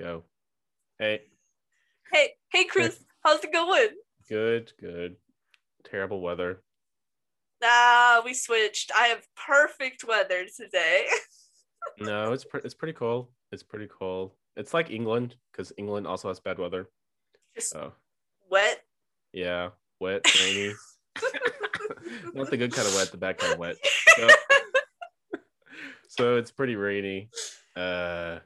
Go. Hey, Hey, hey, Chris, how's it going? good, good. Terrible weather. Ah, we switched. I have perfect weather today. No, it's pre- it's pretty cool. It's pretty cool. It's like England because England also has bad weather. Just Oh, wet. yeah, wet, rainy. Not the good kind of wet, the bad kind of wet. So, so it's pretty rainy. Uh,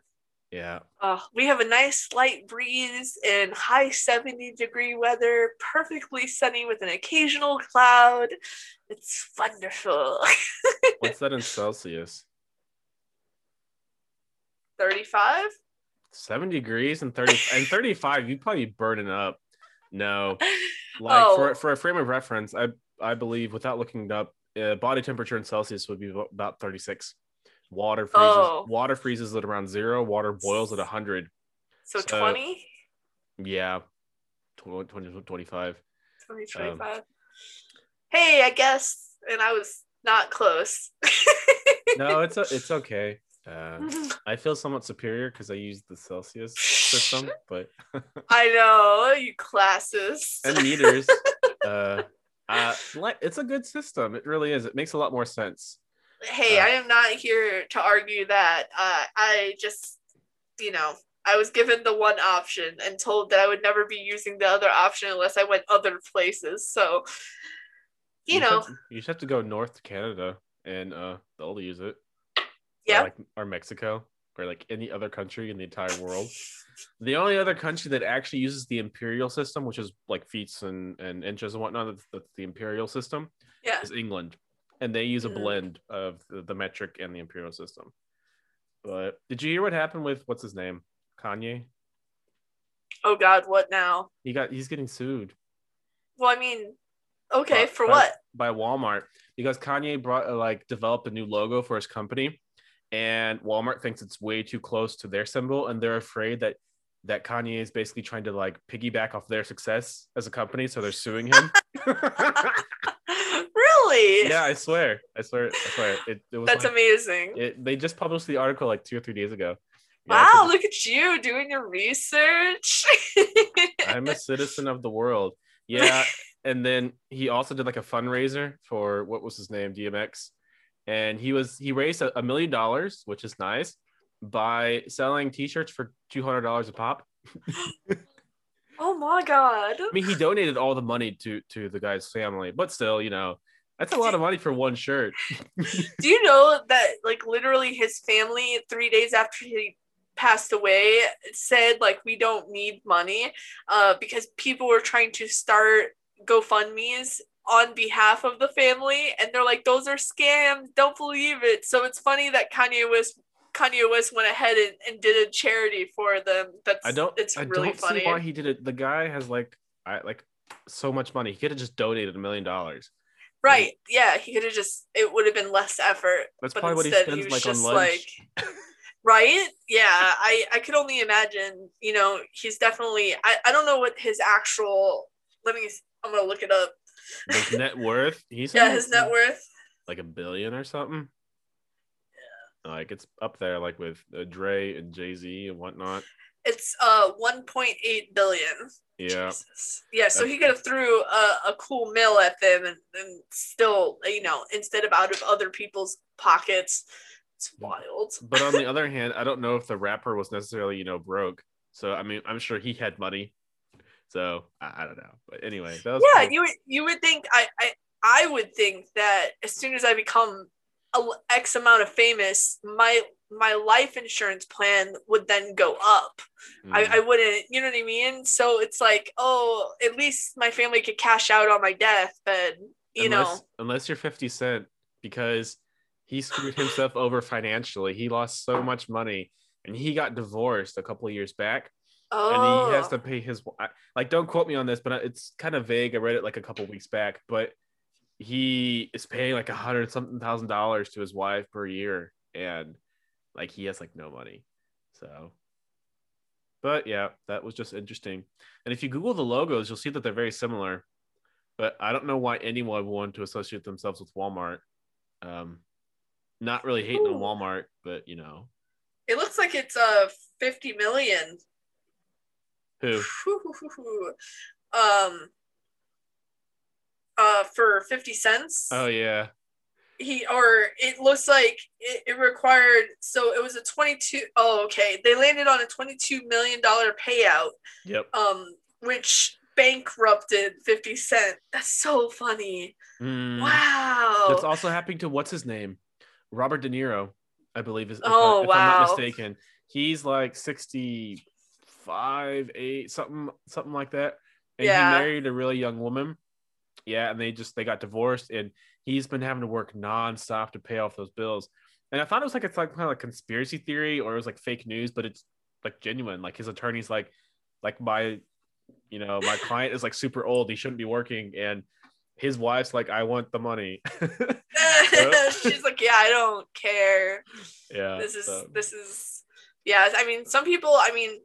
yeah. Oh, we have a nice light breeze and high 70 degree weather, perfectly sunny with an occasional cloud. It's wonderful. What's that in Celsius? 35? 70 degrees and 30 and 35 you'd probably be burning up no like Oh. for, for a frame of reference i i believe without looking it up uh, body temperature in celsius would be about 36 water freezes Oh. water freezes at around zero water boils at 100 So So- 20? yeah 20, 20 25 20, Um, 25. hey, I guess. And I was not close. no it's a, it's okay uh, i feel somewhat superior because i use the celsius system but I know, you classes. and meters. uh, uh, it's a good system. It really is. It makes a lot more sense. Hey, Uh, I am not here to argue that. Uh, I just, you know, I was given the one option and told that I would never be using the other option unless I went other places. So, you just know, to- you just have to go north to Canada, and uh, they'll use it. Or yeah. like or Mexico, or like any other country in the entire world. The only other country that actually uses the imperial system, which is like feet and, and inches and whatnot, that's, that's the imperial system, Yeah. is England, and they use a blend of the, the metric and the imperial system. But did you hear what happened with what's his name, Kanye? Oh God, what now? He got he's getting sued. Well, I mean, okay, by- for by- what? By Walmart because Kanye brought uh, like developed a new logo for his company, and Walmart thinks it's way too close to their symbol, and they're afraid that that Kanye is basically trying to like piggyback off their success as a company, so they're suing him. really? yeah, I swear, I swear, I swear. It, it was That's like- amazing. it, they just published the article like two or three days ago. Yeah, wow, look at you doing your research. I'm a citizen of the world. Yeah, and then he also did like a fundraiser for what was his name, DMX, and he was he raised a, a million dollars, which is nice, by selling T-shirts for two hundred dollars a pop. oh my God. I mean, he donated all the money to to the guy's family, but still, you know, that's a lot of money for one shirt. Do you know that like literally his family three days after he passed away said like we don't need money uh because people were trying to start GoFundMe's on behalf of the family and they're like those are scams don't believe it so it's funny that Kanye West Kanye West went ahead and, and did a charity for them that's I don't. it's I really don't funny see why he did it. The guy has like, I like so much money. He could have just donated a million dollars. Right yeah he could have just it would have been less effort That's but probably what he spends was like on just lunch. right yeah i i could only imagine you know he's definitely i, I don't know what his actual let me i'm gonna look it up his net worth. He's yeah his net worth like a billion or something. Yeah, like it's up there, like with uh, Dre and Jay Z and whatnot. It's uh 1.8 billion Yeah, Jesus. yeah so he could have threw a, a cool mill at them and, and still you know instead of out of other people's pockets it's wild but on the other hand, I don't know if the rapper was necessarily you know broke. So I mean, I'm sure he had money. So I, I don't know, but anyway, that was yeah cool. you would you would think I, I i would think that as soon as i become a x amount of famous my my life insurance plan would then go up I, Mm. I wouldn't you know what i mean so it's like oh at least my family could cash out on my death. deathbed you unless, know unless you're 50 Cent, because he screwed himself over financially. He lost so much money, and he got divorced a couple of years back. oh and he has to pay his like don't quote me on this but it's kind of vague i read it like a couple weeks back but he is paying like a hundred something thousand dollars to his wife per year and like he has like no money so but yeah that was just interesting and if you google the logos you'll see that they're very similar but i don't know why anyone would want to associate themselves with walmart um not really hating on walmart but you know It looks like it's uh 50 million. Who? um uh for 50 cents. Oh yeah. He or it looks like it, it required so it was a 22 oh okay they landed on a 22 million dollar payout Yep. um which bankrupted 50 cent that's so funny Mm. wow That's also happening to what's his name, Robert De Niro, I believe is. Oh, if I'm not mistaken, he's like sixty-five, eight, something, something like that. And Yeah. he married a really young woman. Yeah, and they just they got divorced, and he's been having to work nonstop to pay off those bills. And I thought it was like it's like kind of like conspiracy theory, or it was like fake news, but it's like genuine. Like his attorney's like, like my, you know, my client is like super old. He shouldn't be working, and his wife's like, I want the money. she's like yeah i don't care yeah. this is so- this is yeah i mean some people i mean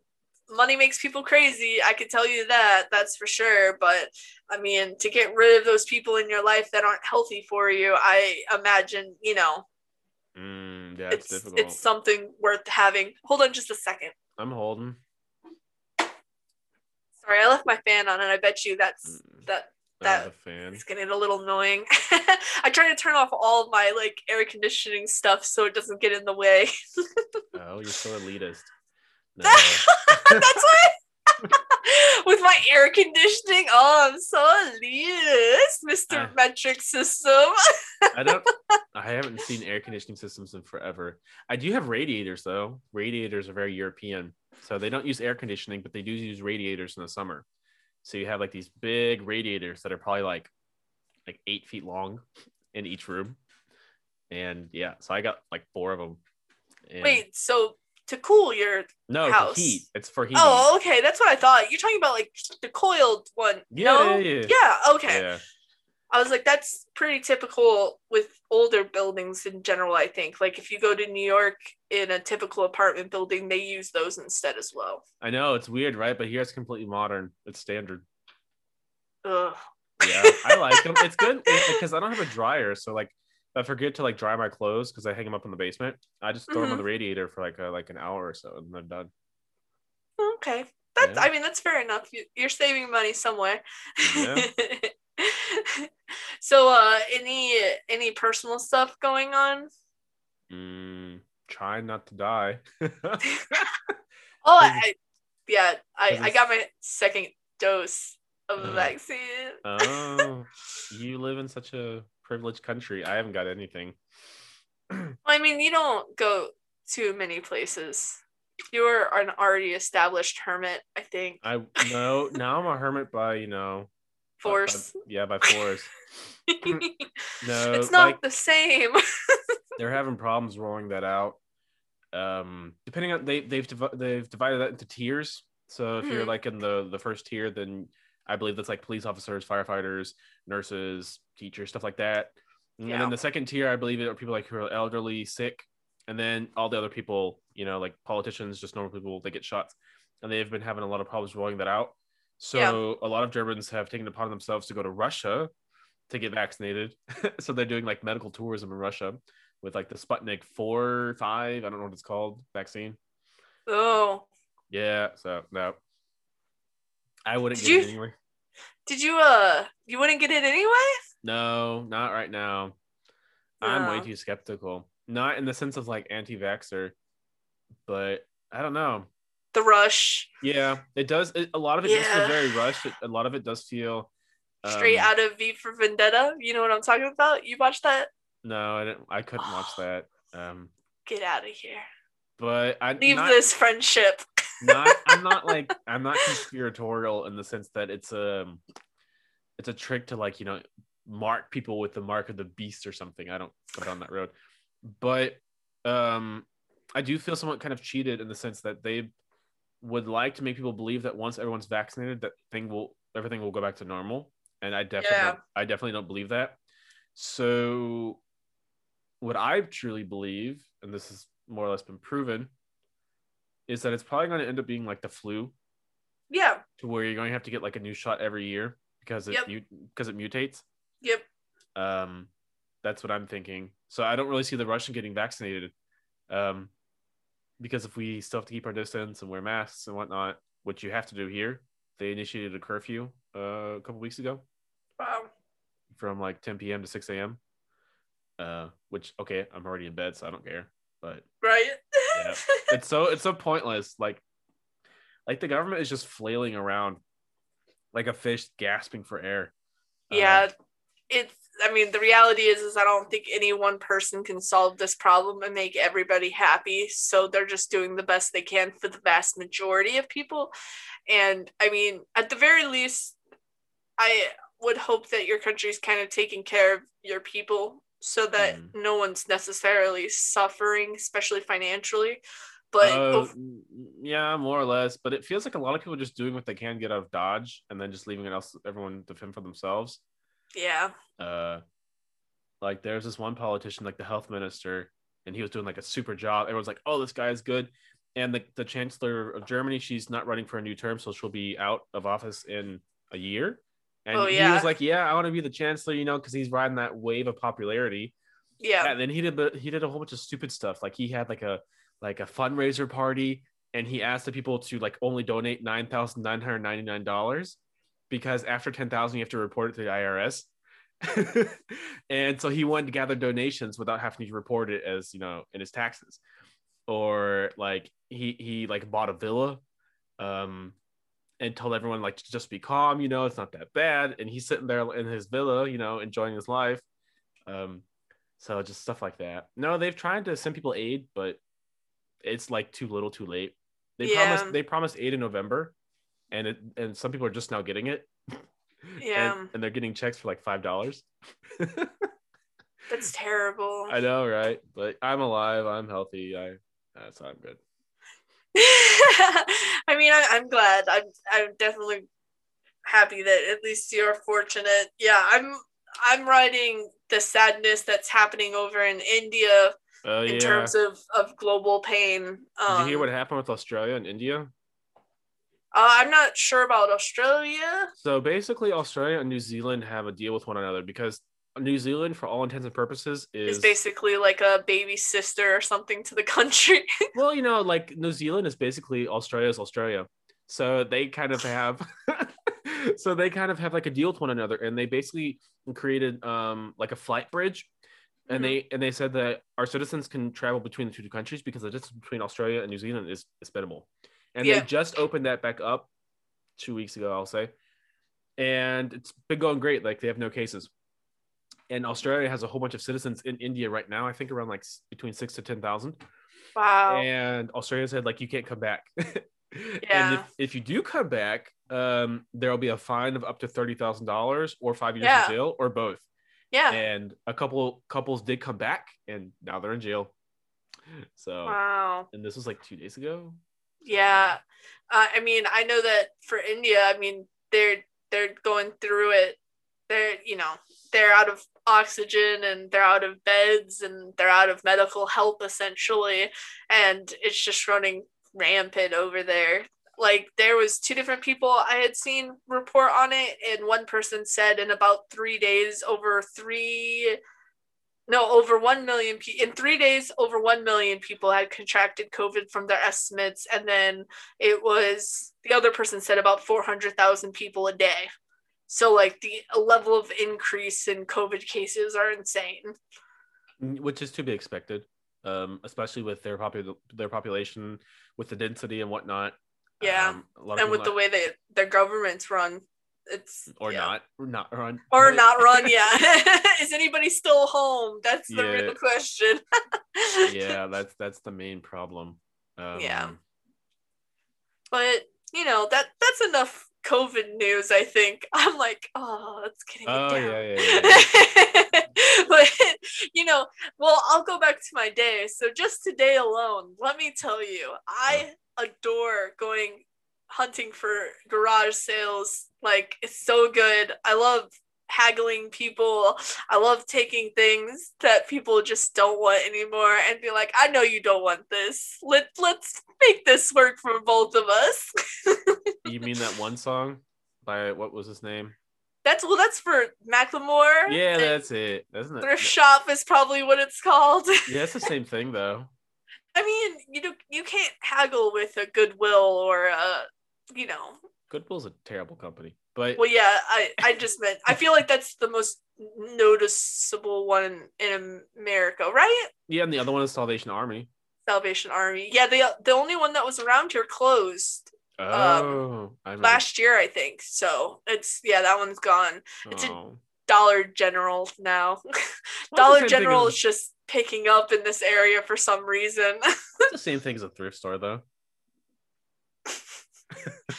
money makes people crazy i can tell you that that's for sure but i mean to get rid of those people in your life that aren't healthy for you i imagine you know Mm, yeah, it's, it's difficult. it's something worth having hold on just a second I'm holding. sorry i left my fan on and i bet you that's Mm, that that- fan. it's getting a little annoying i try to turn off all of my like air conditioning stuff so it doesn't get in the way Oh, you're so elitist. No. That's why. With my air conditioning, oh, I'm so elitist, Mr. Uh. Metric System. I don't. I haven't seen air conditioning systems in forever. I do have radiators though. Radiators are very European, so they don't use air conditioning, but they do use radiators in the summer. So you have like these big radiators that are probably like like eight feet long in each room, and yeah, so I got like four of them. And Wait, so to cool your no, house. heat. It's for heat. oh, okay, that's what I thought. You're talking about like the coiled one. Yeah, no? yeah, yeah. Yeah, okay. Yeah. I was like, that's pretty typical with older buildings in general. I think, like if you go to New York in a typical apartment building, they use those instead as well. I know it's weird, right? But here it's completely modern. It's standard. Ugh. Yeah, I like them. It's good because I don't have a dryer, so like I forget to like dry my clothes because I hang them up in the basement. I just throw them on the radiator for like a, like an hour or so, and they're done. Okay. That's Yeah. I mean that's fair enough. You, you're saving money somewhere. Yeah. so uh any any personal stuff going on? Mm, try not to die. Oh I, yeah, I, I got my second dose of Uh, vaccine. oh, you live in such a privileged country. I haven't got anything. I mean you don't go too many places. You're an already established hermit, I think. I no now I'm a hermit by you know by- by- Force. yeah, by force. No, it's not like- the same. they're having problems rolling that out. Um, depending on they they've they've divided that into tiers. So if you're Mhm. like in the the first tier, then I believe that's like police officers, firefighters, nurses, teachers, stuff like that. Yeah. And then the second tier, I believe, it are people like who are elderly, sick, and then all the other people, you know, like politicians, just normal people, they get shots, and they've been having a lot of problems rolling that out. So a lot of Germans have taken it upon themselves to go to Russia to get vaccinated. so they're doing like medical tourism in Russia with like the Sputnik four, five, I don't know what it's called, vaccine. oh. Yeah, so no. I wouldn't Did get you- it anyway. Did you uh you wouldn't get it anyway? No, not right now. I'm way too skeptical. Not in the sense of like anti-vaxxer, but I don't know. The rush. Yeah, it does. It, a lot of it does feel very rushed. A lot of it does feel Straight um, out of V for Vendetta. You know what I'm talking about? You watched that? No, I didn't. I couldn't watch that. Um, Get out of here. but I Leave not, this friendship. Not I'm not like I'm not conspiratorial in the sense that it's a it's a trick to like you know mark people with the mark of the beast or something. I don't go down that road, but um, I do feel somewhat kind of cheated in the sense that they would like to make people believe that once everyone's vaccinated, that thing will everything will go back to normal, and I definitely Yeah. I definitely don't believe that. So, what I truly believe, and this has more or less been proven, is that it's probably going to end up being like the flu, Yeah. to where you're going to have to get like a new shot every year because it Yep. because it mutates. Yep. Um, that's what I'm thinking. So I don't really see the Russian getting vaccinated. Um, because if we still have to keep our distance and wear masks and whatnot, which you have to do here, they initiated a curfew uh, a couple weeks ago Wow. from like 10 p.m. to 6 a.m. Uh, which okay, I'm already in bed, so I don't care. But Right? Yeah. it's so it's so pointless. Like, like the government is just flailing around like a fish gasping for air. Uh, yeah. It's I mean the reality is is I don't think any one person can solve this problem and make everybody happy. So they're just doing the best they can for the vast majority of people. And I mean, at the very least, I would hope that your country's kind of taking care of your people so that Mhm. no one's necessarily suffering, especially financially. But uh, ov- mm, yeah, more or less. But it feels like a lot of people are just doing what they can get out of Dodge, and then just leaving it else everyone to fend for themselves. yeah, Uh, like there's this one politician, like the health minister, and he was doing like a super job. Everyone's like, "Oh, this guy is good." And the, the chancellor of Germany, she's not running for a new term, so she'll be out of office in a year. And Oh, he was like, "Yeah, I want to be the chancellor," you know, because he's riding that wave of popularity. yeah, And then he did the- he did a whole bunch of stupid stuff. Like he had like a like a fundraiser party, and he asked the people to like only donate nine thousand nine hundred ninety nine dollars because after ten thousand you have to report it to the IRS. and so he wanted to gather donations without having to report it as you know in his taxes. Or like he he like bought a villa, um, and told everyone like to just be calm. You know, it's not that bad. And he's sitting there in his villa, you know, enjoying his life. Um, so just stuff like that. No, they've tried to send people aid, but it's like too little, too late. They Yeah. promised they promised aid in November, and it and some people are just now getting it. Yeah. and, and they're getting checks for like five dollars. that's terrible. I know, right? But I'm alive. I'm healthy. I that's I'm good. I mean, I, I'm glad. I'm I'm definitely happy that at least you're fortunate. Yeah, I'm I'm riding the sadness that's happening over in India Uh, in yeah. terms of of global pain. Did Um, you hear what happened with Australia and India? uh, I'm not sure about Australia. So basically, Australia and New Zealand have a deal with one another because New Zealand, for all intents and purposes, is Is basically like a baby sister or something to the country. well, you know, like New Zealand is basically Australia's Australia. So they kind of have so they kind of have like a deal with one another and they basically created um like a flight bridge and they and they said that our citizens can travel between the two countries because the distance between Australia and New Zealand is, is minimal. And Yeah. they just opened that back up two weeks ago, I'll say. And it's been going great. Like they have no cases. And Australia has a whole bunch of citizens in India right now. I think around like between six to ten thousand Wow. and Australia said like you can't come back. Yeah. And if, if you do come back, um, there will be a fine of up to thirty thousand dollars or five years Yeah. in jail or both. yeah. And a couple couples did come back, and now they're in jail. So, Wow. and this was like two days ago. Yeah. Uh, I mean, I know that for India, I mean, they're they're going through it. They're, you know, they're out of oxygen and they're out of beds and they're out of medical help essentially, and it's just running rampant over there. Like there was two different people I had seen report on it, and one person said in about three days, over three no, over 1 million people in three days, over 1 million people had contracted COVID from their estimates. And then it was the other person said about 400,000 people a day. So, like, the level of increase in COVID cases are insane. Mm, which is to be expected, um, especially with their popu- their population, with the density and whatnot. Yeah. Um, And with the people way they, their governments run, it's. or yeah. not, or not run, Or not run, yeah. Is anybody still home? That's the Yeah. real question. yeah, that's that's the main problem. Um, Yeah. but you know that that's enough COVID news. I think I'm like, oh, it's getting it Oh down. yeah, yeah, yeah. but you know, well, I'll go back to my day. So just today alone, let me tell you, I oh. adore going hunting for garage sales. Like it's so good. I love haggling people. I love taking things that people just don't want anymore and be like, I know you don't want this. Let let's make this work for both of us. you mean that one song by what was his name? that's well, that's for Macklemore. Yeah, and that's it. Isn't it? thrift shop is probably what it's called. Yeah, it's the same thing though. I mean, you do, you can't haggle with a Goodwill or a, you know. Goodwill's a terrible company, but Well, yeah, I I just meant I feel like that's the most noticeable one in America, right? yeah, and the other one is Salvation Army. Salvation Army. Yeah, the the only one that was around here closed um, Oh, I remember. last year, I think. So it's yeah, that one's gone. it's a- Oh. Dollar General now. Well, it's the Dollar General is just picking up in this area for some reason. It's the same thing as a thrift store, though.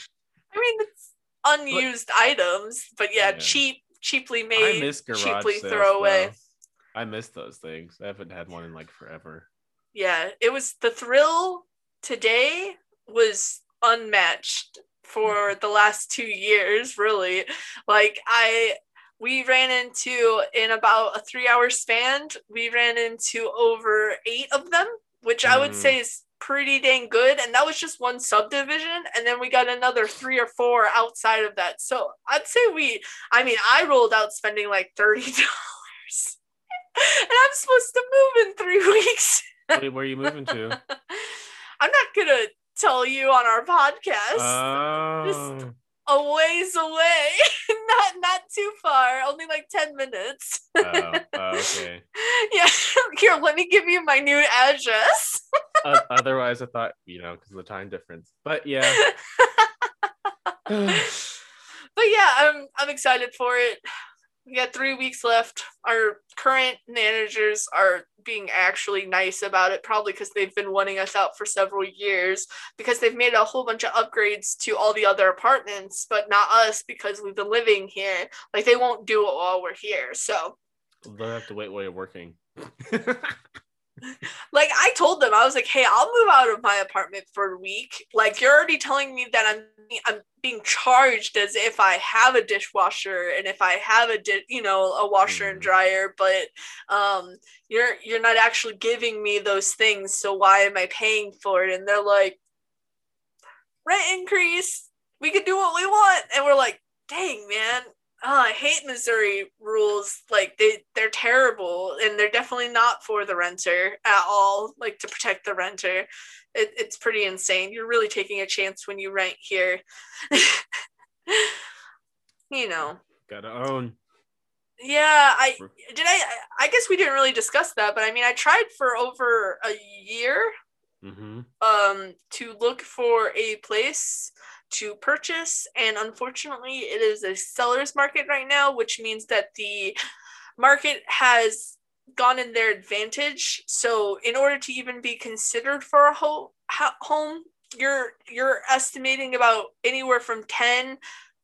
I mean, it's unused items, but yeah, Yeah. cheap, cheaply I made, cheaply sales, throw away. though. I miss those things. I haven't had one in like forever. Yeah, it was the thrill today was unmatched for the last two years, really. Like I we ran into in about a three hour span, we ran into over eight of them, which I would Mm. say is pretty dang good. And that was just one subdivision. And then we got another three or four outside of that. So I'd say we I mean, I rolled out spending like thirty dollars. and I'm supposed to move in three weeks. Wait, where are you moving to? I'm not gonna tell you on our podcast. Oh, a ways away, not not too far, only like ten minutes. oh, oh, okay. yeah, here, let me give you my new address. O- otherwise, I thought you know because of the time difference. But yeah, but yeah, I'm I'm excited for it. We got three weeks left. Our current managers are being actually nice about it, probably because they've been wanting us out for several years because they've made a whole bunch of upgrades to all the other apartments, but not us because we've been living here. Like they won't do it while we're here. So they'll have to wait while you're working. like I told them, I was like, "Hey, I'll move out of my apartment for a week." Like you're already telling me that I'm I'm being charged as if I have a dishwasher and if I have a di- you know a washer and Mhm. dryer, but um, you're you're not actually giving me those things. So why am I paying for it? And they're like, "Rent increase. We could do what we want." And we're like, "Dang, man." Oh, I hate Missouri rules. Like they they're terrible, and they're definitely not for the renter at all. Like to protect the renter, it, it's pretty insane. You're really taking a chance when you rent here. you know, Gotta own. yeah. I did. I I guess we didn't really discuss that, but I mean, I tried for over a year Mm-hmm. um to look for a place to purchase and unfortunately it is a seller's market right now which means that the market has gone in their advantage so in order to even be considered for a ho- ho- home you're you're estimating about anywhere from 10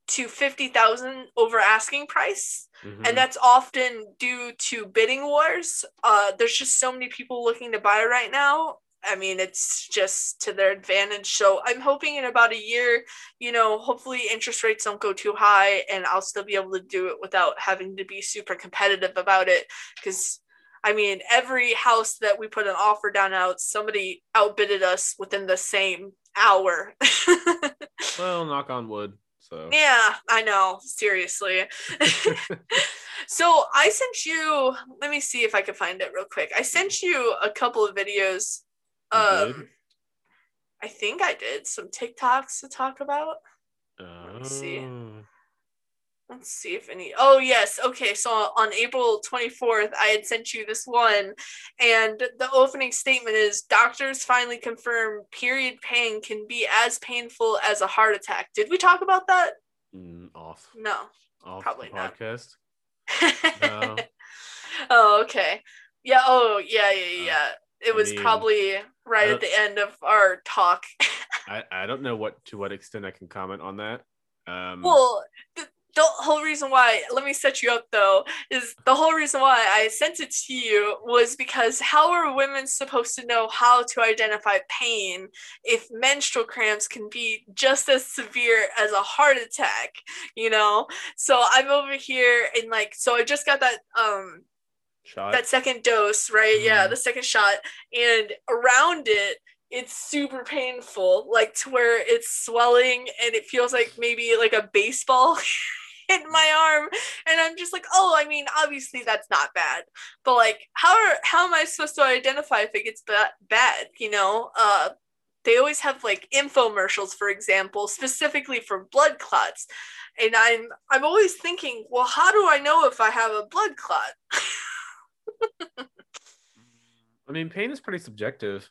to 50,000 over asking price Mm-hmm. and that's often due to bidding wars. Uh, there's just so many people looking to buy right now. I mean, it's just to their advantage. So I'm hoping in about a year, you know, hopefully interest rates don't go too high and I'll still be able to do it without having to be super competitive about it. Because I mean, every house that we put an offer down out, somebody outbidded us within the same hour. well, knock on wood. So yeah, I know. Seriously. so I sent you. Let me see if I can find it real quick. I sent you a couple of videos. Um. I think I did some TikToks to talk about. Oh. Let's see. Let's see if any. Oh yes, okay. So on April twenty fourth, I had sent you this one, and the opening statement is: Doctors finally confirm period pain can be as painful as a heart attack. Did we talk about that? Mm, off. No. Off Probably not. podcast. No. oh, okay. Yeah. Oh, yeah, yeah, Uh, yeah. It I was mean, probably right at the end of our talk. I, I don't know what to what extent I can comment on that. Um, well, the, the whole reason why, let me set you up though, is the whole reason why I sent it to you was because how are women supposed to know how to identify pain if menstrual cramps can be just as severe as a heart attack, you know? So I'm over here and like, so I just got that, um, shot. that second dose, right? Yeah, Mhm. the second shot, and around it, it's super painful, like to where it's swelling and it feels like maybe like a baseball hit my arm and i'm just like oh i mean obviously that's not bad but like how are how am i supposed to identify if it gets that bad you know uh they always have like infomercials for example specifically for blood clots and i'm i'm always thinking well how do i know if i have a blood clot I mean, pain is pretty subjective.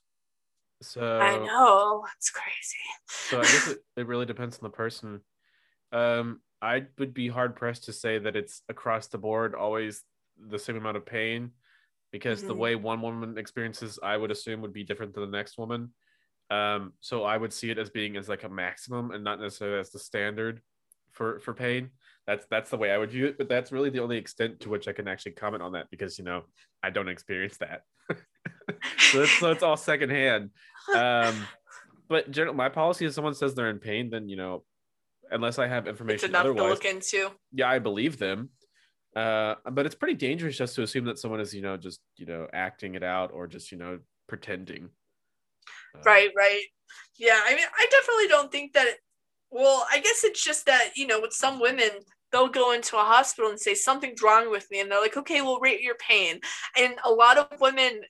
So i know it's crazy so I guess it, it really depends on the person. Um, I would be hard pressed to say that it's across the board always the same amount of pain because the Mhm. way one woman experiences, I would assume, would be different than the next woman. Um, so I would see it as being as like a maximum and not necessarily as the standard for for pain. That's that's the way I would view it, but that's really the only extent to which I can actually comment on that because you know I don't experience that. so, it's, so it's all secondhand. Um, but general, my policy is someone says they're in pain, then you know, unless I have it's information enough to look into yeah, I believe them. Uh, but it's pretty dangerous just to assume that someone is, you know, just you know acting it out or just you know pretending. Uh, Right, right. Yeah, I mean, I definitely don't think that. Well, I guess it's just that you know, with some women, they'll go into a hospital and say something's wrong with me, and they're like, "Okay, we'll rate your pain." And a lot of women,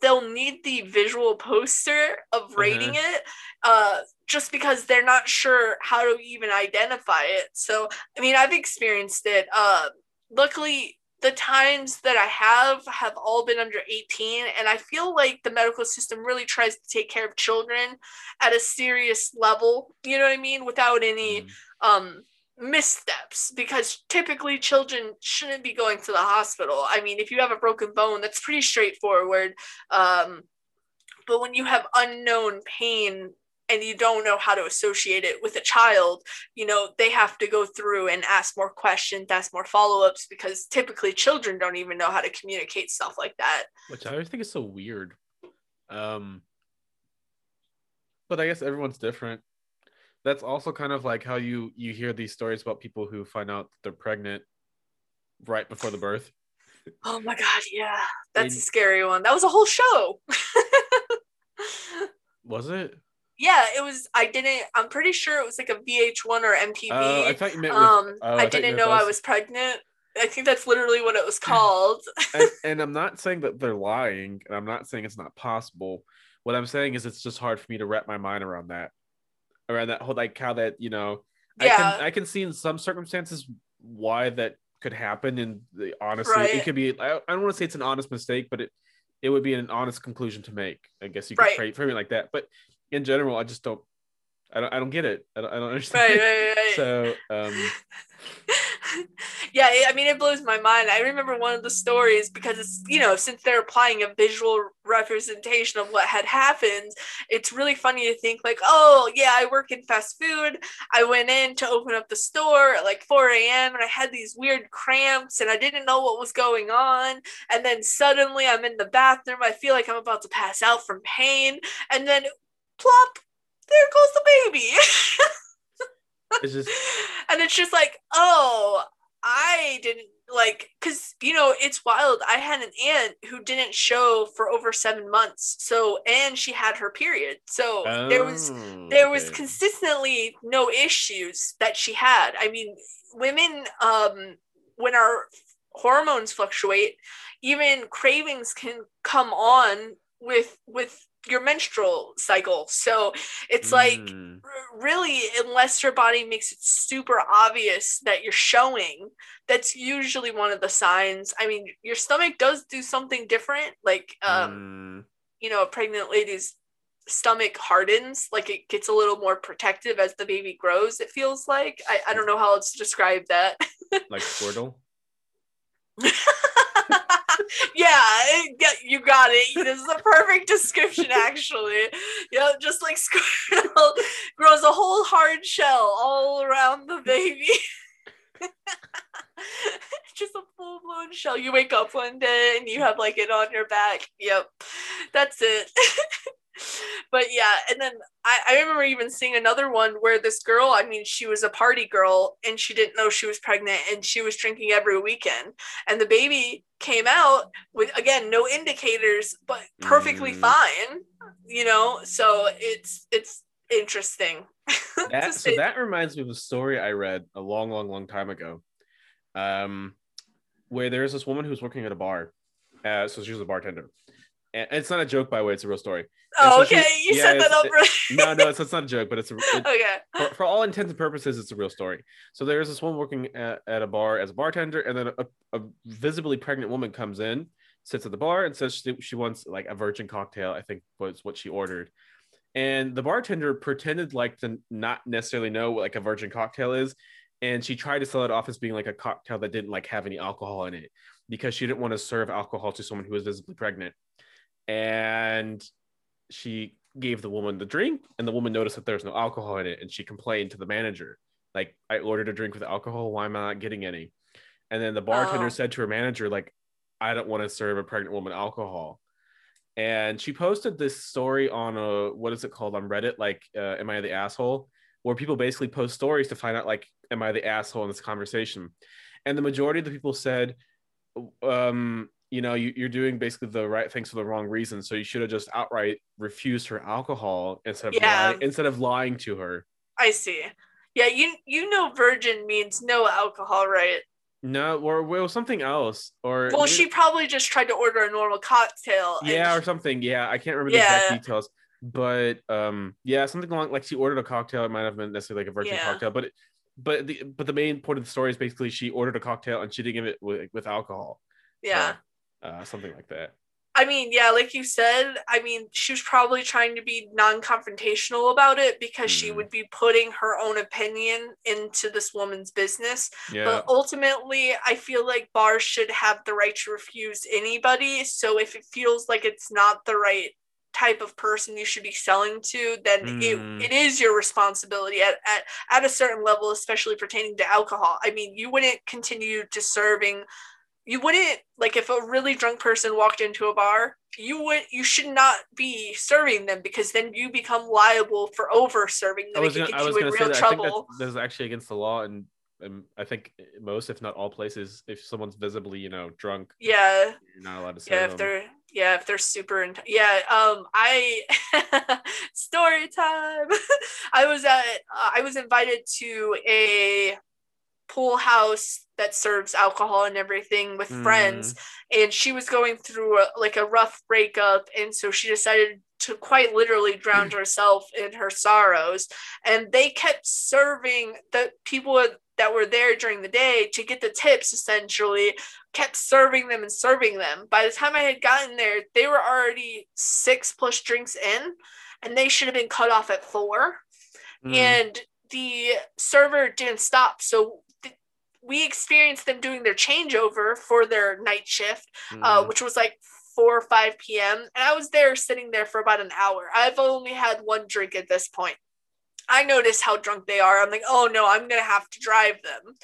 they'll need the visual poster of rating it, uh, just because they're not sure how to even identify it. So, I mean, I've experienced it. Uh, luckily, the times that I have have all been under 18 and I feel like the medical system really tries to take care of children at a serious level, you know what I mean, without any mm, um missteps because typically children shouldn't be going to the hospital. I mean, if you have a broken bone, that's pretty straightforward. Um but when you have unknown pain and you don't know how to associate it with a child, you know, they have to go through and ask more questions, ask more follow ups because typically children don't even know how to communicate stuff like that. which I always think is so weird. Um, but I guess everyone's different. That's also kind of like how you you hear these stories about people who find out they're pregnant right before the birth. Oh my God, yeah. That's a scary one. That was a whole show. Was it? Yeah, it was. I didn't, I'm pretty sure it was like a VH1 or MTV. Oh, I thought you meant with. um, oh, I I didn't know I was pregnant. I think that's literally what it was called. and, and I'm not saying that they're lying, and I'm not saying it's not possible. What I'm saying is it's just hard for me to wrap my mind around that, around that whole like how that you know, I Yeah. can I can see in some circumstances why that could happen, and the honestly, Right. it could be. I, I don't want to say it's an honest mistake, but it it would be an honest conclusion to make. I guess you could Right. frame it like that. But in general, I just don't. I don't. I don't get it. I don't, I don't understand. right, right, right. So um, yeah, I mean, it blows my mind. I remember one of the stories because it's, you know, since they're applying a visual representation of what had happened, it's really funny to think, like, oh, yeah, I work in fast food. I went in to open up the store at like 4 a.m. and I had these weird cramps and I didn't know what was going on. And then suddenly I'm in the bathroom. I feel like I'm about to pass out from pain. And then plop, there goes the baby. it's just and it's just like, oh, I didn't like, because you know, it's wild. I had an aunt who didn't show for over seven months. So, and she had her period. So there was Oh, there was consistently no issues that she had. I mean, women, um, when our hormones fluctuate, even cravings can come on with with your menstrual cycle. So it's like Mm. r- really unless your body makes it super obvious that you're showing that's usually one of the signs i mean your stomach does do something different like um Mm. you know a pregnant lady's stomach hardens like it gets a little more protective as the baby grows it feels like i, I don't know how else to describe that like Squirtle. yeah, it- yeah, you got it. This is a perfect description, actually. Yeah, just like Squirtle grows a whole hard shell all around the baby. just a full blown shell. You wake up one day and you have like it on your back. Yep, that's it. but yeah, and then I, I remember even seeing another one where this girl, I mean, she was a party girl and she didn't know she was pregnant and she was drinking every weekend. And the baby came out with, again, no indicators, but perfectly Mm. fine, you know? So it's, it's interesting. that, so that reminds me of a story I read a long, long, long time ago, um, where there's this woman who was working at a bar. Uh, so she was a bartender, and it's not a joke, by the way. It's a real story. oh, so she- okay. you yeah, set that up. No, no, it's, it's not a joke, but it's a, it, okay. for, for all intents and purposes, it's a real story. So there's this woman working at, at a bar as a bartender, and then a, a visibly pregnant woman comes in, sits at the bar, and says she, she wants like a virgin cocktail. I think was what she ordered. And the bartender pretended like to not necessarily know what like a virgin cocktail is, and she tried to sell it off as being like a cocktail that didn't like have any alcohol in it because she didn't want to serve alcohol to someone who was visibly pregnant. And she gave the woman the drink, and the woman noticed that there was no alcohol in it, and she complained to the manager, like, "I ordered a drink with alcohol. Why am I not getting any?" And then the bartender Oh. said to her manager, like, "I don't want to serve a pregnant woman alcohol." And she posted this story on a what is it called on Reddit, like, uh, "Am I the asshole?" Where people basically post stories to find out, like, "Am I the asshole in this conversation?" And the majority of the people said, um, you know, you, you're doing basically the right things for the wrong reason. So you should have just outright refused her alcohol instead of Yeah. lying, instead of lying to her. I see. Yeah, you you know virgin means no alcohol, right? No, or well, something else, or Well, she probably just tried to order a normal cocktail. yeah, or something. Yeah, I can't remember the exact details, but um, yeah, something along like she ordered a cocktail. It might have been necessarily like a virgin Yeah. cocktail, but it, but the but the main point of the story is basically she ordered a cocktail and she didn't give it with, with alcohol. yeah. Uh, something like that. I mean, yeah, like you said, I mean, she was probably trying to be non-confrontational about it because she Mhm. would be putting her own opinion into this woman's business. Yeah, But ultimately, I feel like bars should have the right to refuse anybody. So if it feels like it's not the right type of person you should be selling to, then Mm. it, it is your responsibility at, at, at a certain level, especially pertaining to alcohol. I mean, you wouldn't continue to serving you wouldn't like if a really drunk person walked into a bar you would you should not be serving them because then you become liable for over serving them was gonna, can I get was you in gonna say real that. I think trouble that's, that's actually against the law, and I think most, if not all, places, if someone's visibly, you know, drunk, yeah you're not allowed to serve yeah if them. they're yeah if they're super in yeah um i story time i was at uh, i was invited to a pool house that serves alcohol and everything with friends. And she was going through a, like a rough breakup. And so she decided to quite literally drown herself in her sorrows. And they kept serving the people that were there during the day to get the tips essentially kept serving them and serving them. By the time i had gotten there they were already six plus drinks in and they should have been cut off at four. Mm. and the server didn't stop. So we experienced them doing their changeover for their night shift uh, Mm. which was like 4 or 5 p.m and i was there sitting there for about an hour. I've only had one drink at this point. I noticed how drunk they are. I'm like oh no i'm gonna have to drive them.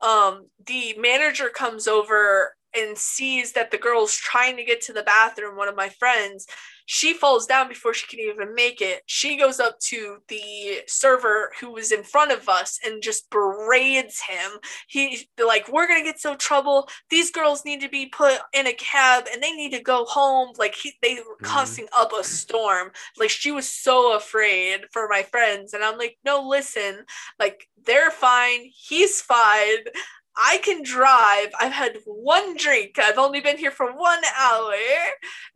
Um, the manager comes over and sees that the girl's trying to get to the bathroom one of my friends she falls down before she can even make it. She goes up to the server who was in front of us and just berates him. He like we're gonna get so trouble. These girls need to be put in a cab and they need to go home. Like he, they were mm-hmm. cussing up a storm. Like she was so afraid for my friends. And i'm like no listen. Like they're fine. He's fine I can drive. I've had one drink. I've only been here for one hour.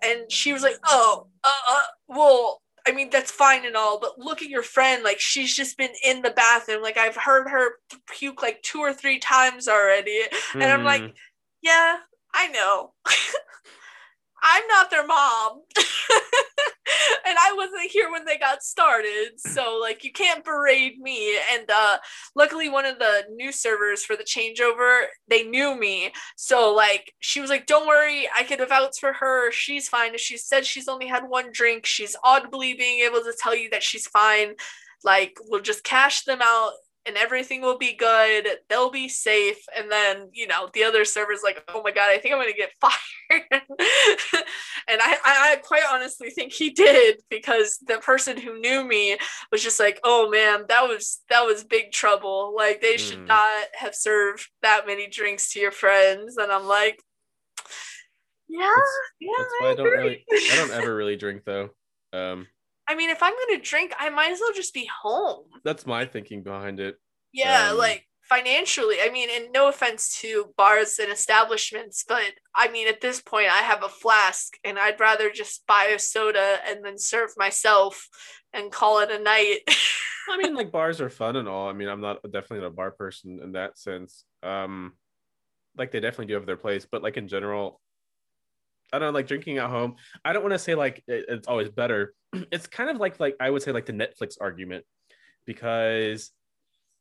And she was like, Oh, uh, uh, well, I mean, that's fine and all, but look at your friend. Like, she's just been in the bathroom. Like, I've heard her puke like two or three times already. And I'm like, Mm. Yeah, I know. I'm not their mom. and I wasn't here when they got started. So like you can't berate me. And uh luckily one of the new servers for the changeover, they knew me. So like she was like, Don't worry, I could vouch for her. She's fine. She said she's only had one drink, she's audibly being able to tell you that she's fine. Like we'll just cash them out and everything will be good. They'll be safe. And then, you know, the other server's like, oh my God, I think I'm going to get fired. and I, I, I quite honestly think he did because the person who knew me was just like, oh man, that was, that was big trouble. Like they should Mm. not have served that many drinks to your friends. And I'm like, yeah, That's- yeah. That's why I don't really, I don't ever really drink though. Um, I mean, if I'm gonna drink, I might as well just be home. That's my thinking behind it. Yeah, Um, like financially. I mean, and no offense to bars and establishments, but I mean, at this point, I have a flask, and I'd rather just buy a soda and then serve myself and call it a night. I mean, like bars are fun and all. I mean, I'm not definitely not a bar person in that sense. Um, like they definitely do have their place, but like in general, I don't know, like drinking at home. I don't want to say like it- it's always better. It's kind of like like I would say like the Netflix argument, because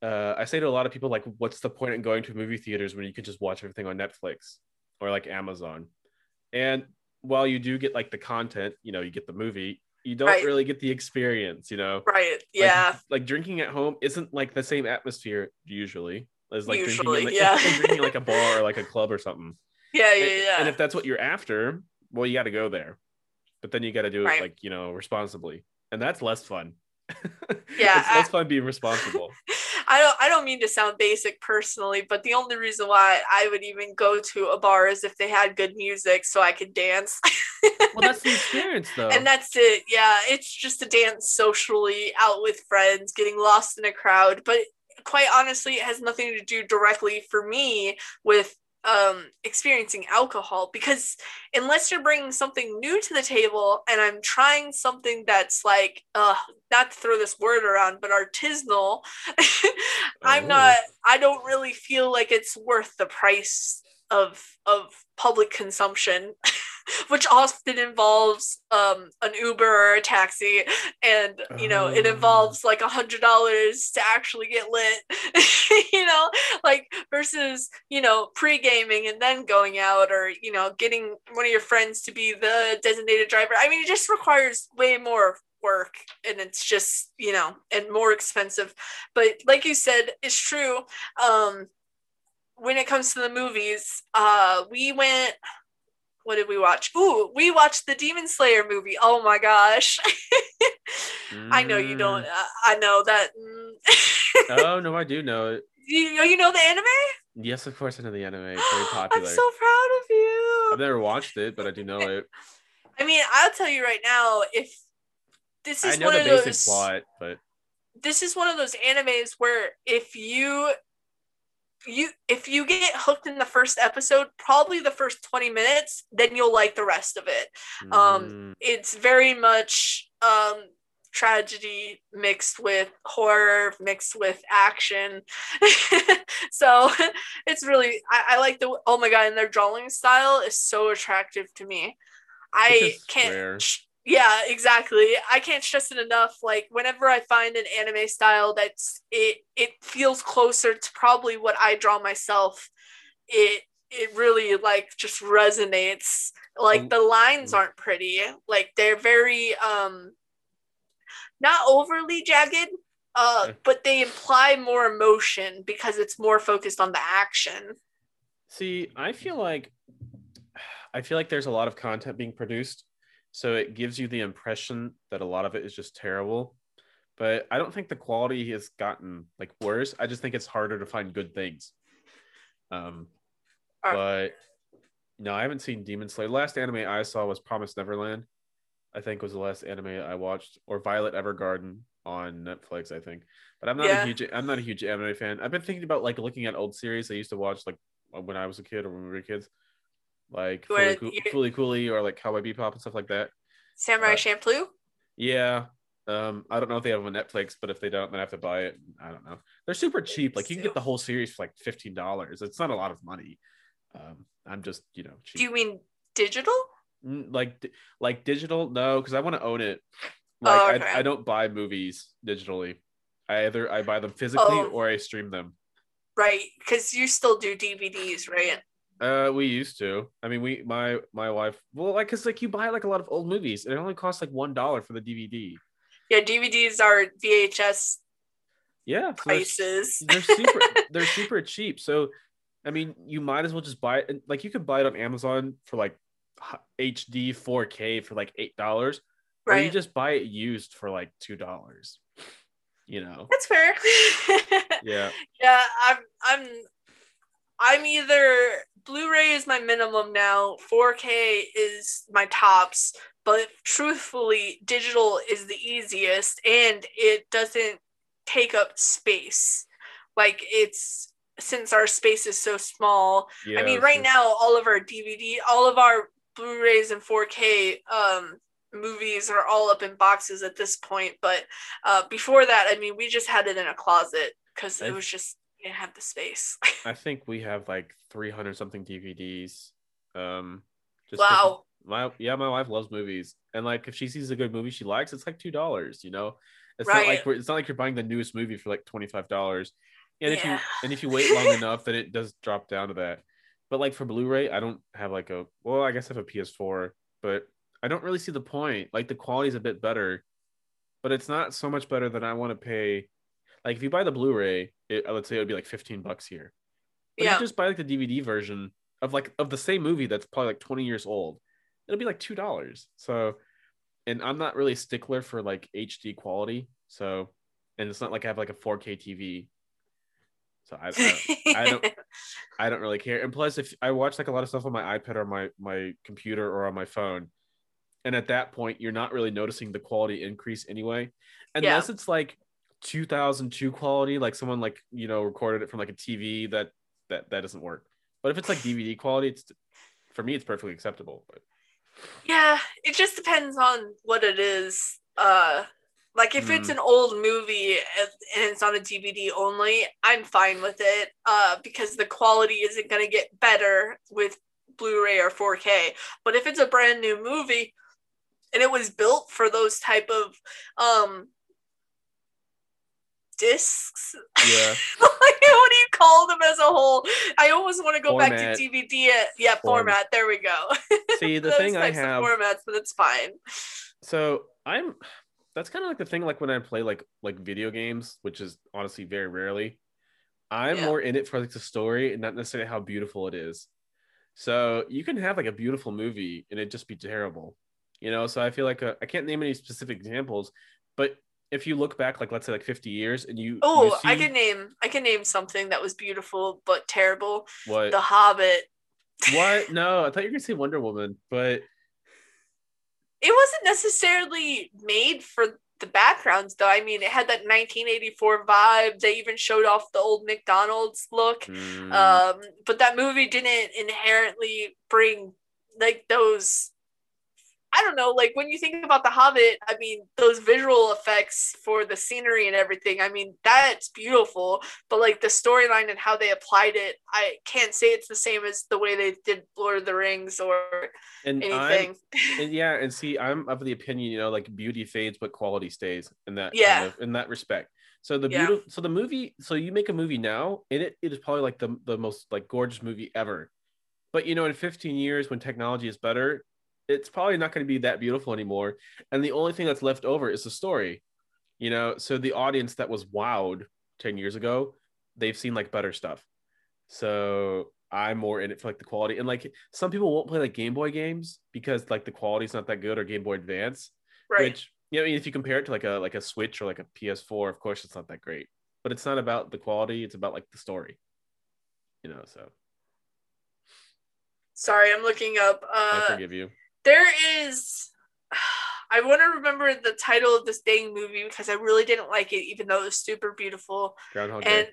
uh, I say to a lot of people like, what's the point in going to movie theaters when you can just watch everything on Netflix or like Amazon? And while you do get like the content, you know, you get the movie, you don't Right. really get the experience, you know right. Yeah. like, drinking at home isn't like the same atmosphere usually as like Usually, drinking in, like, yeah. drinking like a bar or like a club or something. Yeah. Yeah. And- Yeah. And if that's what you're after, well, you got to go there, but then you got to do it like you know responsibly, and that's less fun. Yeah, it's less fun being responsible. I don't I don't mean to sound basic personally, but the only reason why I would even go to a bar is if they had good music so I could dance. well, that's the experience, though. and that's it. Yeah, it's just a dance socially out with friends, getting lost in a crowd, but quite honestly it has nothing to do directly for me with um experiencing alcohol because unless you're bringing something new to the table and i'm trying something that's like uh not to throw this word around but artisanal i'm Oh. not i don't really feel like it's worth the price of of public consumption which often involves um an uber or a taxi. And you know it Oh. involves like a hundred dollars to actually get lit you know like versus you know pre-gaming and then going out or you know getting one of your friends to be the designated driver. I mean it just requires way more work and it's just you know and more expensive. But like you said it's true. Um when it comes to the movies uh we went what did we watch ooh we watched the demon slayer movie oh my gosh i know you don't Mm. uh, i know that mm. oh no, I do know it. you, you know the anime Yes, of course, I know the anime. It's very popular. i'm so proud of you I've never watched it, but I do know it. I mean, I'll tell you right now, if this is I know one the of basic those, plot, but this is one of those animes where if you you if you get hooked in the first episode, probably the first 20 minutes, then you'll like the rest of it. Um, mm, It's very much um tragedy mixed with horror mixed with action so it's really I, I like the oh my god and their drawing style is so attractive to me i can't rare. Yeah exactly. I can't stress it enough like whenever i find an anime style that's it it feels closer to probably what i draw myself it it really like just resonates. Like Um, the lines aren't pretty. Like they're very um not overly jagged uh but they imply more emotion because it's more focused on the action. See, I feel like I feel like there's a lot of content being produced, so it gives you the impression that a lot of it is just terrible. But I don't think the quality has gotten like worse. I just think it's harder to find good things. Um, Are- but no, I haven't seen Demon Slayer. The last anime I saw was Promise Neverland. I think was the last anime I watched, or Violet Evergarden on Netflix. I think, but I'm not Yeah. a huge I'm not a huge anime fan. I've been thinking about like looking at old series I used to watch like when I was a kid or when we were kids, like Where Fooly Coo- you- Fooly Cooly or like Cowboy Bebop and stuff like that. samurai Uh, champloo Yeah. Um, I don't know if they have them on Netflix, but if they don't, then I have to buy it. I don't know. They're super cheap. Like you can get the whole series for like fifteen dollars. It's not a lot of money. Um, I'm just you know cheap. do you mean digital Mm, like like digital no because i want to own it like Oh, okay. I, I don't buy movies digitally i either i buy them physically Oh. or i stream them right because you still do dvds right uh we used to. I mean we my my wife well like because like you buy like a lot of old movies and it only costs like one dollar for the dvd yeah dvds are vhs yeah so they're, they're super they're super cheap. So i mean you might as well just buy it like you could buy it on amazon for like hd 4k for like eight dollars or you just buy it used for like two dollars you know? That's fair. Yeah. Yeah i'm i'm i'm either blu-ray is my minimum now 4k is my tops but truthfully, digital is the easiest and it doesn't take up space. Like it's since our space is so small. Yeah, I mean, right now, all of our DVD, all of our Blu-rays and 4K um, movies are all up in boxes at this point. But uh, before that, I mean, we just had it in a closet because it was just didn't have the space. I think we have like 300 something DVDs. Um, just wow. my yeah, my wife loves movies, and like if she sees a good movie she likes, it's like two dollars. You know, it's not like we're, it's not like you're buying the newest movie for like twenty five dollars. And if you and if you wait long enough, then it does drop down to that. But like for Blu-ray, I don't have like a well, I guess I have a PS4, but I don't really see the point. Like the quality's a bit better, but it's not so much better than I want to pay. Like if you buy the Blu-ray, it, uh, I would say it would be like 15 bucks here. But if Yeah. you just buy like the DVD version of like of the same movie that's probably like 20 years old, it'll be like two dollars. So, and I'm not really a stickler for like HD quality. So, and it's not like I have like a 4K TV. So I, I, I don't I don't really care. And plus, if I watch like a lot of stuff on my iPad or my my computer or on my phone, and at that point you're not really noticing the quality increase anyway, unless it's like 2002 quality, like someone like you know recorded it from like a TV that that that doesn't work. But if it's like DVD quality, it's for me it's perfectly acceptable. But Yeah, it just depends on what it is. Uh like if it's Hmm. an old movie and and it's on a DVD only, I'm fine with it. Uh because the quality isn't going to get better with Blu-ray or 4K. But if it's a brand new movie and it was built for those type of um discs yeah, like, what do you call them as a whole? I almost want to go back to DVD. Yeah, Form- format. There we go. see the thing I have. formats, but it's fine. So I'm that's kind of like the thing like when I play like like video games, which is honestly very rarely. I'm Yeah. more in it for like the story and not necessarily how beautiful it is. So you can have like a beautiful movie and it just be terrible, you know. So I feel like uh, I can't name any specific examples, but if you look back like let's say like 50 years and you Oh, you I can name. I can name something that was beautiful but terrible. what The Hobbit. what no I thought you were gonna say Wonder Woman, but It wasn't necessarily made for the backgrounds, though. I mean, it had that 1984 vibe. They even showed off the old McDonald's look. mm, um but that movie didn't inherently bring like those i don't know like when you think about the hobbit i mean those visual effects for the scenery and everything i mean that's beautiful but like the storyline and how they applied it i can't say it's the same as the way they did lord of the rings or and anything and yeah, and see, I'm of the opinion, you know, like beauty fades, but quality stays in that Yeah. kind of, in that respect. So the Yeah. beautiful, so the movie, so you make a movie now, and it, it is probably like the the most like gorgeous movie ever. But you know, in 15 years, when technology is better, it's probably not going to be that beautiful anymore. And the only thing that's left over is the story. You know, so the audience that was wowed 10 years ago, they've seen like better stuff. So I'm more in it for like the quality. And like some people won't play like Game Boy games because like the quality's not that good or Game Boy Advance. right Which you know, I mean, if you compare it to like a like a Switch or like a PS4, of course it's not that great. But it's not about the quality, it's about like the story. You know, so sorry i'm looking up uh I forgive you. There is I want to remember the title of this dang movie because I really didn't like it, even though it was super beautiful. Groundhog Day.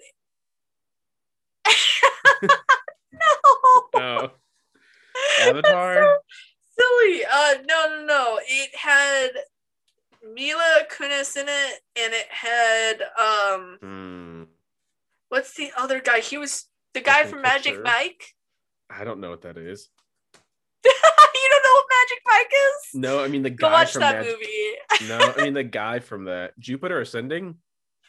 And no, Oh. Avatar? That's so silly. Uh, no, no, no. It had Mila Kunis in it, and it had um, Hmm. what's the other guy? He was the guy from Magic. Mike. I don't know what that is. you don't know what Magic Mike is? No, I mean the Go guy watch from that Magic- movie. No, I mean the guy from that Jupiter Ascending.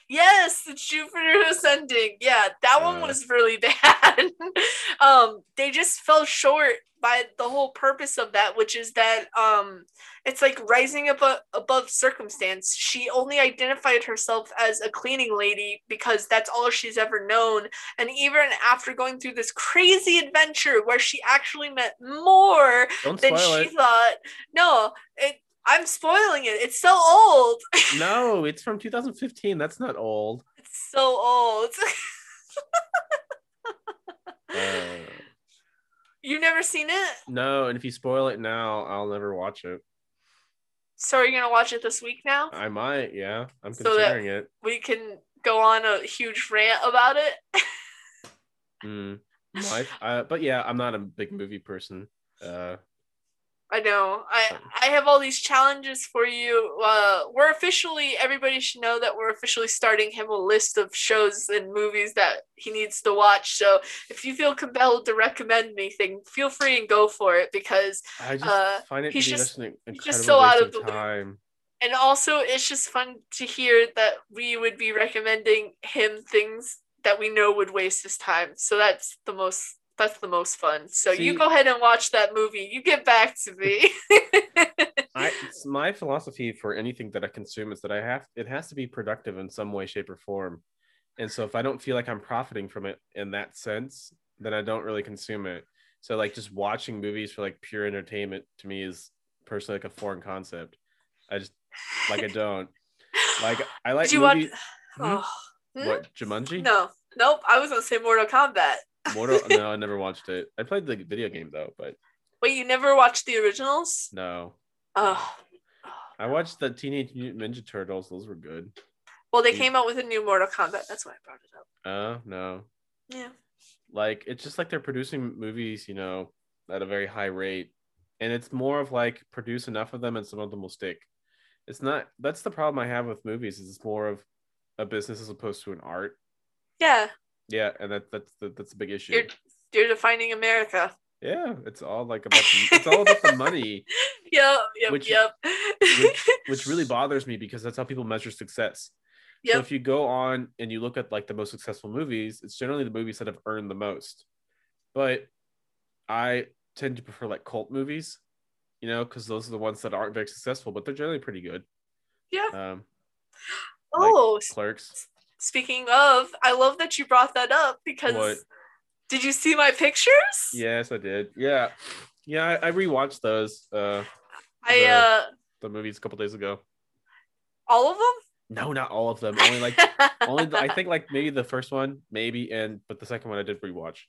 Yes, it's Jupiter Ascending. Yeah, that one Uh. was really bad. um, they just fell short by the whole purpose of that, which is that um, it's like rising above above circumstance. She only identified herself as a cleaning lady because that's all she's ever known. And even after going through this crazy adventure where she actually met more Don't than she it. thought, no, it. I'm spoiling it. It's so old. No, it's from 2015. That's not old. It's so old. Uh, You've never seen it? no, and if you spoil it now, I'll never watch it. So are you gonna watch it this week now? I might, yeah. I'm So considering it. We can go on a huge rant about it. Mm. Life, uh, but yeah, I'm not a big movie person. Uh, I know. I I have all these challenges for you. Uh, we're officially everybody should know that we're officially starting him a list of shows and movies that he needs to watch. So if you feel compelled to recommend anything, feel free and go for it because I just Uh, find it he's just- just an incredible he's just so out of the loop. time. and also it's just fun to hear that we would be recommending him things that we know would waste his time. So that's the most that's the most fun. So you go ahead and watch that movie. You get back to me. I my philosophy for anything that I consume is that I have it has to be productive in some way, shape, or form. And so if I don't feel like I'm profiting from it in that sense, then I don't really consume it. So like just watching movies for like pure entertainment to me is personally like a foreign concept. I just like I don't like I like Did you movies. Hmm? Oh. Hmm? What Jumanji? No, nope. I was gonna say Mortal Kombat. Mortal? no, I never watched it. I played the video game though, but Wait, you never watched the originals? no. Oh, I watched the Teenage Mutant Ninja Turtles. Those were good. well, they came out with a new Mortal Kombat. That's why I brought it up. Uh, no. Yeah. Like it's just like they're producing movies, you know, at a very high rate, and it's more of like produce enough of them, and some of them will stick. It's not. That's the problem I have with movies. Is it's more of a business as opposed to an art. Yeah, Yeah, and that that's the, that's a big issue. you're you're defining America. Yeah, it's all like about the, it's all about the money, Yep, yep, Which- yep. which really bothers me because that's how people measure success. So if you go on and you look at like the most successful movies, it's generally the movies that have earned the most. But I tend to prefer like cult movies, you know, because those are the ones that aren't very successful, but they're generally pretty good. Yeah. Um, oh, s- Clerks. Speaking of, I love that you brought that up because What? did you see my pictures? Yes, I did. Yeah, yeah. I, I rewatched those uh I the- uh, the movies a couple days ago. all of them? No, not all of them. Only like only I think like maybe the first one, maybe, and but the second one I did rewatch.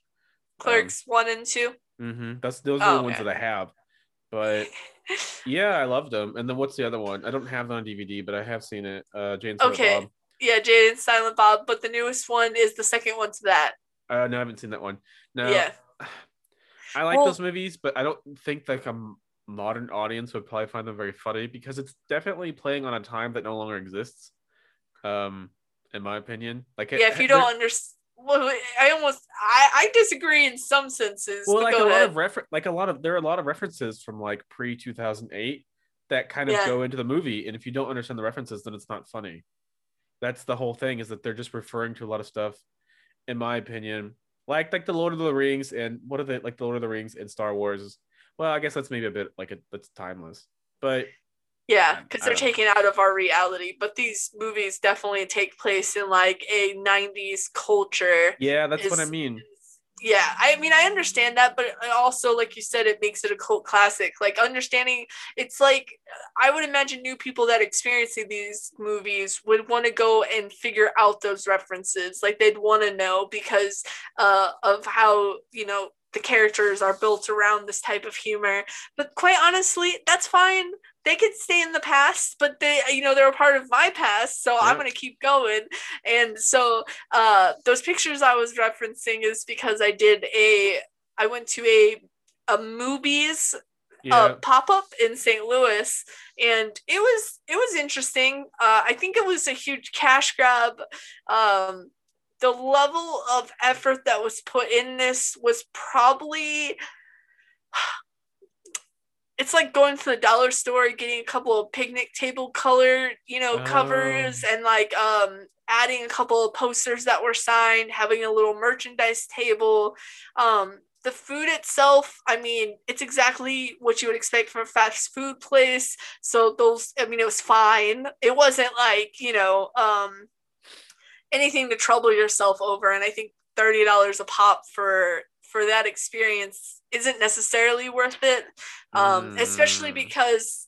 Clerks one and two. Mm-hmm. That's those are Oh, the ones okay. that I have. But Yeah, I loved them. And then what's the other one? I don't have it on DVD, but I have seen it. Uh, Jane Silent Okay. Bob. Yeah, Jay and Silent Bob, but the newest one is the second one to that. Uh, no, I haven't seen that one. No, Yeah. I like Well- those movies, but I don't think like a modern audience would probably find them very funny because it's definitely playing on a time that no longer exists. Um, in my opinion, like it- Yeah, if you don't understand, well, I almost I I disagree in some senses. well, like a go lot of refer- like a lot of there are a lot of references from like pre two thousand eight that kind of Yeah. go into the movie, and if you don't understand the references, then it's not funny. That's the whole thing is that they're just referring to a lot of stuff, in my opinion, like like the Lord of the Rings and what are they like the Lord of the Rings and Star Wars. Well, I guess that's maybe a bit like a, that's timeless, but Yeah, because they're taken out of our reality. But these movies definitely take place in like a '90s culture. yeah, that's what I mean. Yeah, I mean, I understand that, but also, like you said, it makes it a cult classic. Like understanding, it's like I would imagine new people that experiencing these movies would want to go and figure out those references. Like they'd want to know because uh, of how you know the characters are built around this type of humor. But quite honestly, that's fine. They could stay in the past, but they, you know, they're a part of my past, so I'm gonna keep going. And so, uh, those pictures I was referencing is because I did a, I went to a, a movies Yeah, uh, pop up in St. Louis, and it was it was interesting. Uh, I think it was a huge cash grab. Um, the level of effort that was put in this was probably. It's like going to the dollar store, getting a couple of picnic table color, you know, covers, and like um adding a couple of posters that were signed, having a little merchandise table. Um, the food itself, I mean, it's exactly what you would expect from a fast food place. So those, I mean, it was fine. It wasn't like you know, um, anything to trouble yourself over. And I think thirty dollars a pop for for that experience isn't necessarily worth it, um, especially Mm. because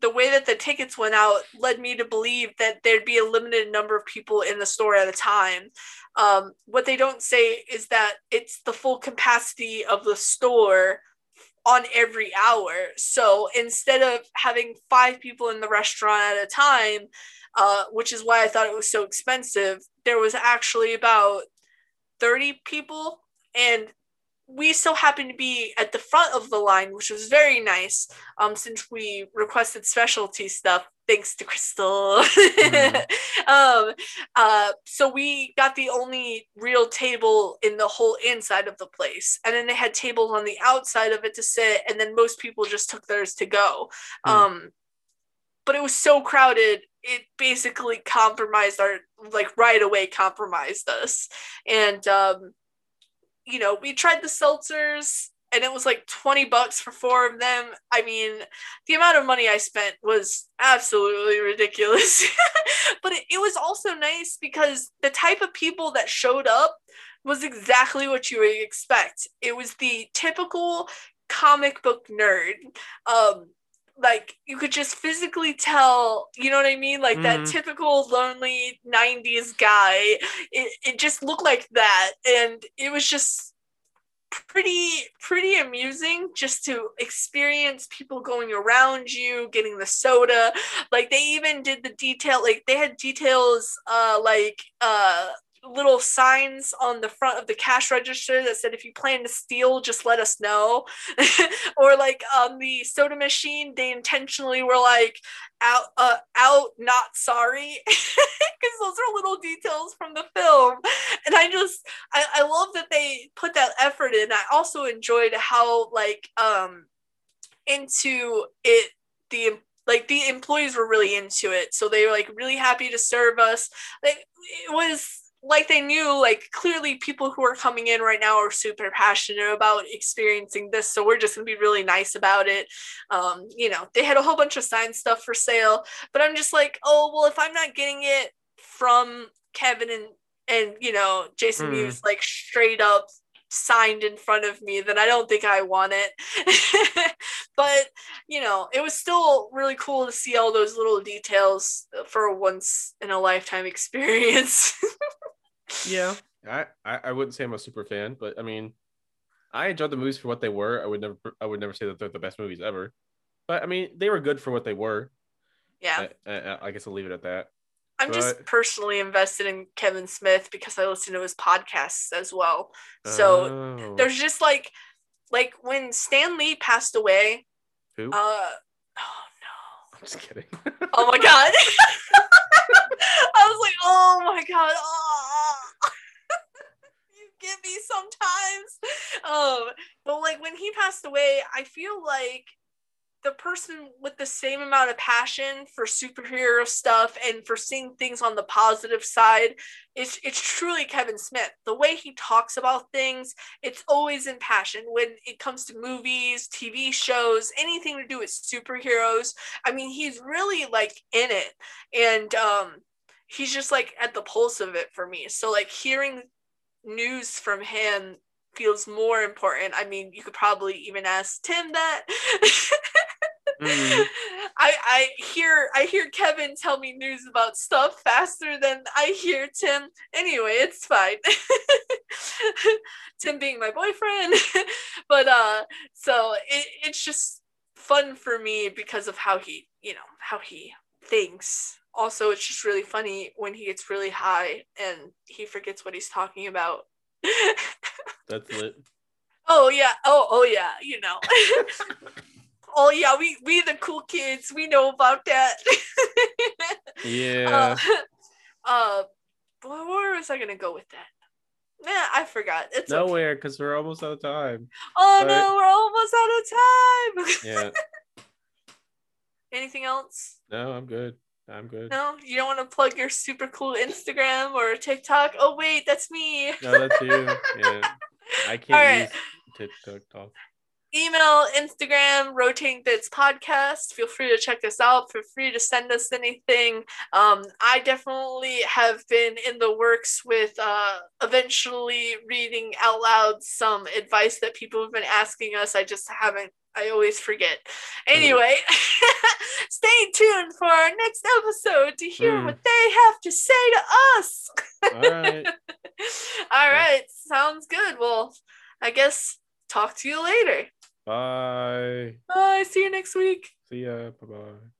the way that the tickets went out led me to believe that there'd be a limited number of people in the store at a time. Um, what they don't say is that it's the full capacity of the store on every hour. So instead of having five people in the restaurant at a time, uh, which is why I thought it was so expensive, there was actually about 30 people and we so happened to be at the front of the line, which was very nice. Um, since we requested specialty stuff, thanks to Crystal. Mm-hmm. um, uh, so we got the only real table in the whole inside of the place, and then they had tables on the outside of it to sit, and then most people just took theirs to go. Mm. Um, but it was so crowded it basically compromised our like right away compromised us and um you know, we tried the seltzers and it was like 20 bucks for four of them. I mean, the amount of money I spent was absolutely ridiculous. but it, it, was also nice because the type of people that showed up was exactly what you would expect. It was the typical comic book nerd. Um, like you could just physically tell you know what i mean? Like mm-hmm. that typical lonely 90s guy it, it just looked like that. And it was just pretty pretty amusing just to experience people going around you getting the soda. Like they even did the detail like they had details uh like uh little signs on the front of the cash register that said if you plan to steal just let us know. Or like on the soda machine they intentionally were like out uh, out not sorry. Because those are little details from the film. And i just I, I love that they put that effort in. I also enjoyed how like um into it the like the employees were really into it. So they were like really happy to serve us. Like it was like they knew like clearly people who are coming in right now are super passionate about experiencing this so we're just gonna be really nice about it. Um you know they had a whole bunch of signed stuff for sale but i'm just like oh well if i'm not getting it from kevin and and you know jason mm. mewes like straight up signed in front of me then i don't think i want it. But you know it was still really cool to see all those little details for a once in a lifetime experience yeah, I, I wouldn't say I'm a super fan, but I mean, I enjoyed the movies for what they were. I would never I would never say that they're the best movies ever, but I mean they were good for what they were. Yeah, I, I, I guess I'll leave it at that. I'm but... just personally invested in Kevin Smith because I listen to his podcasts as well. So oh. there's just like like when Stan Lee passed away. Who? Uh oh no. I'm just kidding. oh my god. I was like, oh my god. Oh. Me sometimes. Um, but like when he passed away, I feel like the person with the same amount of passion for superhero stuff and for seeing things on the positive side is it's truly Kevin Smith. The way he talks about things, it's always in passion. When it comes to movies, TV shows, anything to do with superheroes, I mean, he's really like in it. And um he's just like at the pulse of it for me. So like hearing news from him feels more important. I mean, you could probably even ask Tim that. mm. I I hear I hear Kevin tell me news about stuff faster than I hear Tim. Anyway, it's fine. Tim being my boyfriend, but uh, so it, it's just fun for me because of how he you know how he thinks. Also, it's just really funny when he gets really high and he forgets what he's talking about. That's lit. Oh yeah. Oh oh yeah. You know. oh yeah. We we the cool kids. We know about that. yeah. Uh, uh, where was I gonna go with that? Nah, I forgot. It's nowhere because okay. we're almost out of time. Oh but... no, we're almost out of time. Yeah. Anything else? No, I'm good. I'm good. No, you don't want to plug your super cool Instagram or TikTok. Oh wait, that's me. No, that's you. Yeah, I can't right. use TikTok. Email, Instagram, Rotating Bits Podcast. Feel free to check us out. Feel free to send us anything. Um, I definitely have been in the works with uh, eventually reading out loud some advice that people have been asking us. I just haven't I always forget. Anyway, stay tuned for our next episode to hear mm. what they have to say to us. All right. All right. Sounds good. Well, I guess talk to you later. Bye. Bye. See you next week. See ya. Bye bye.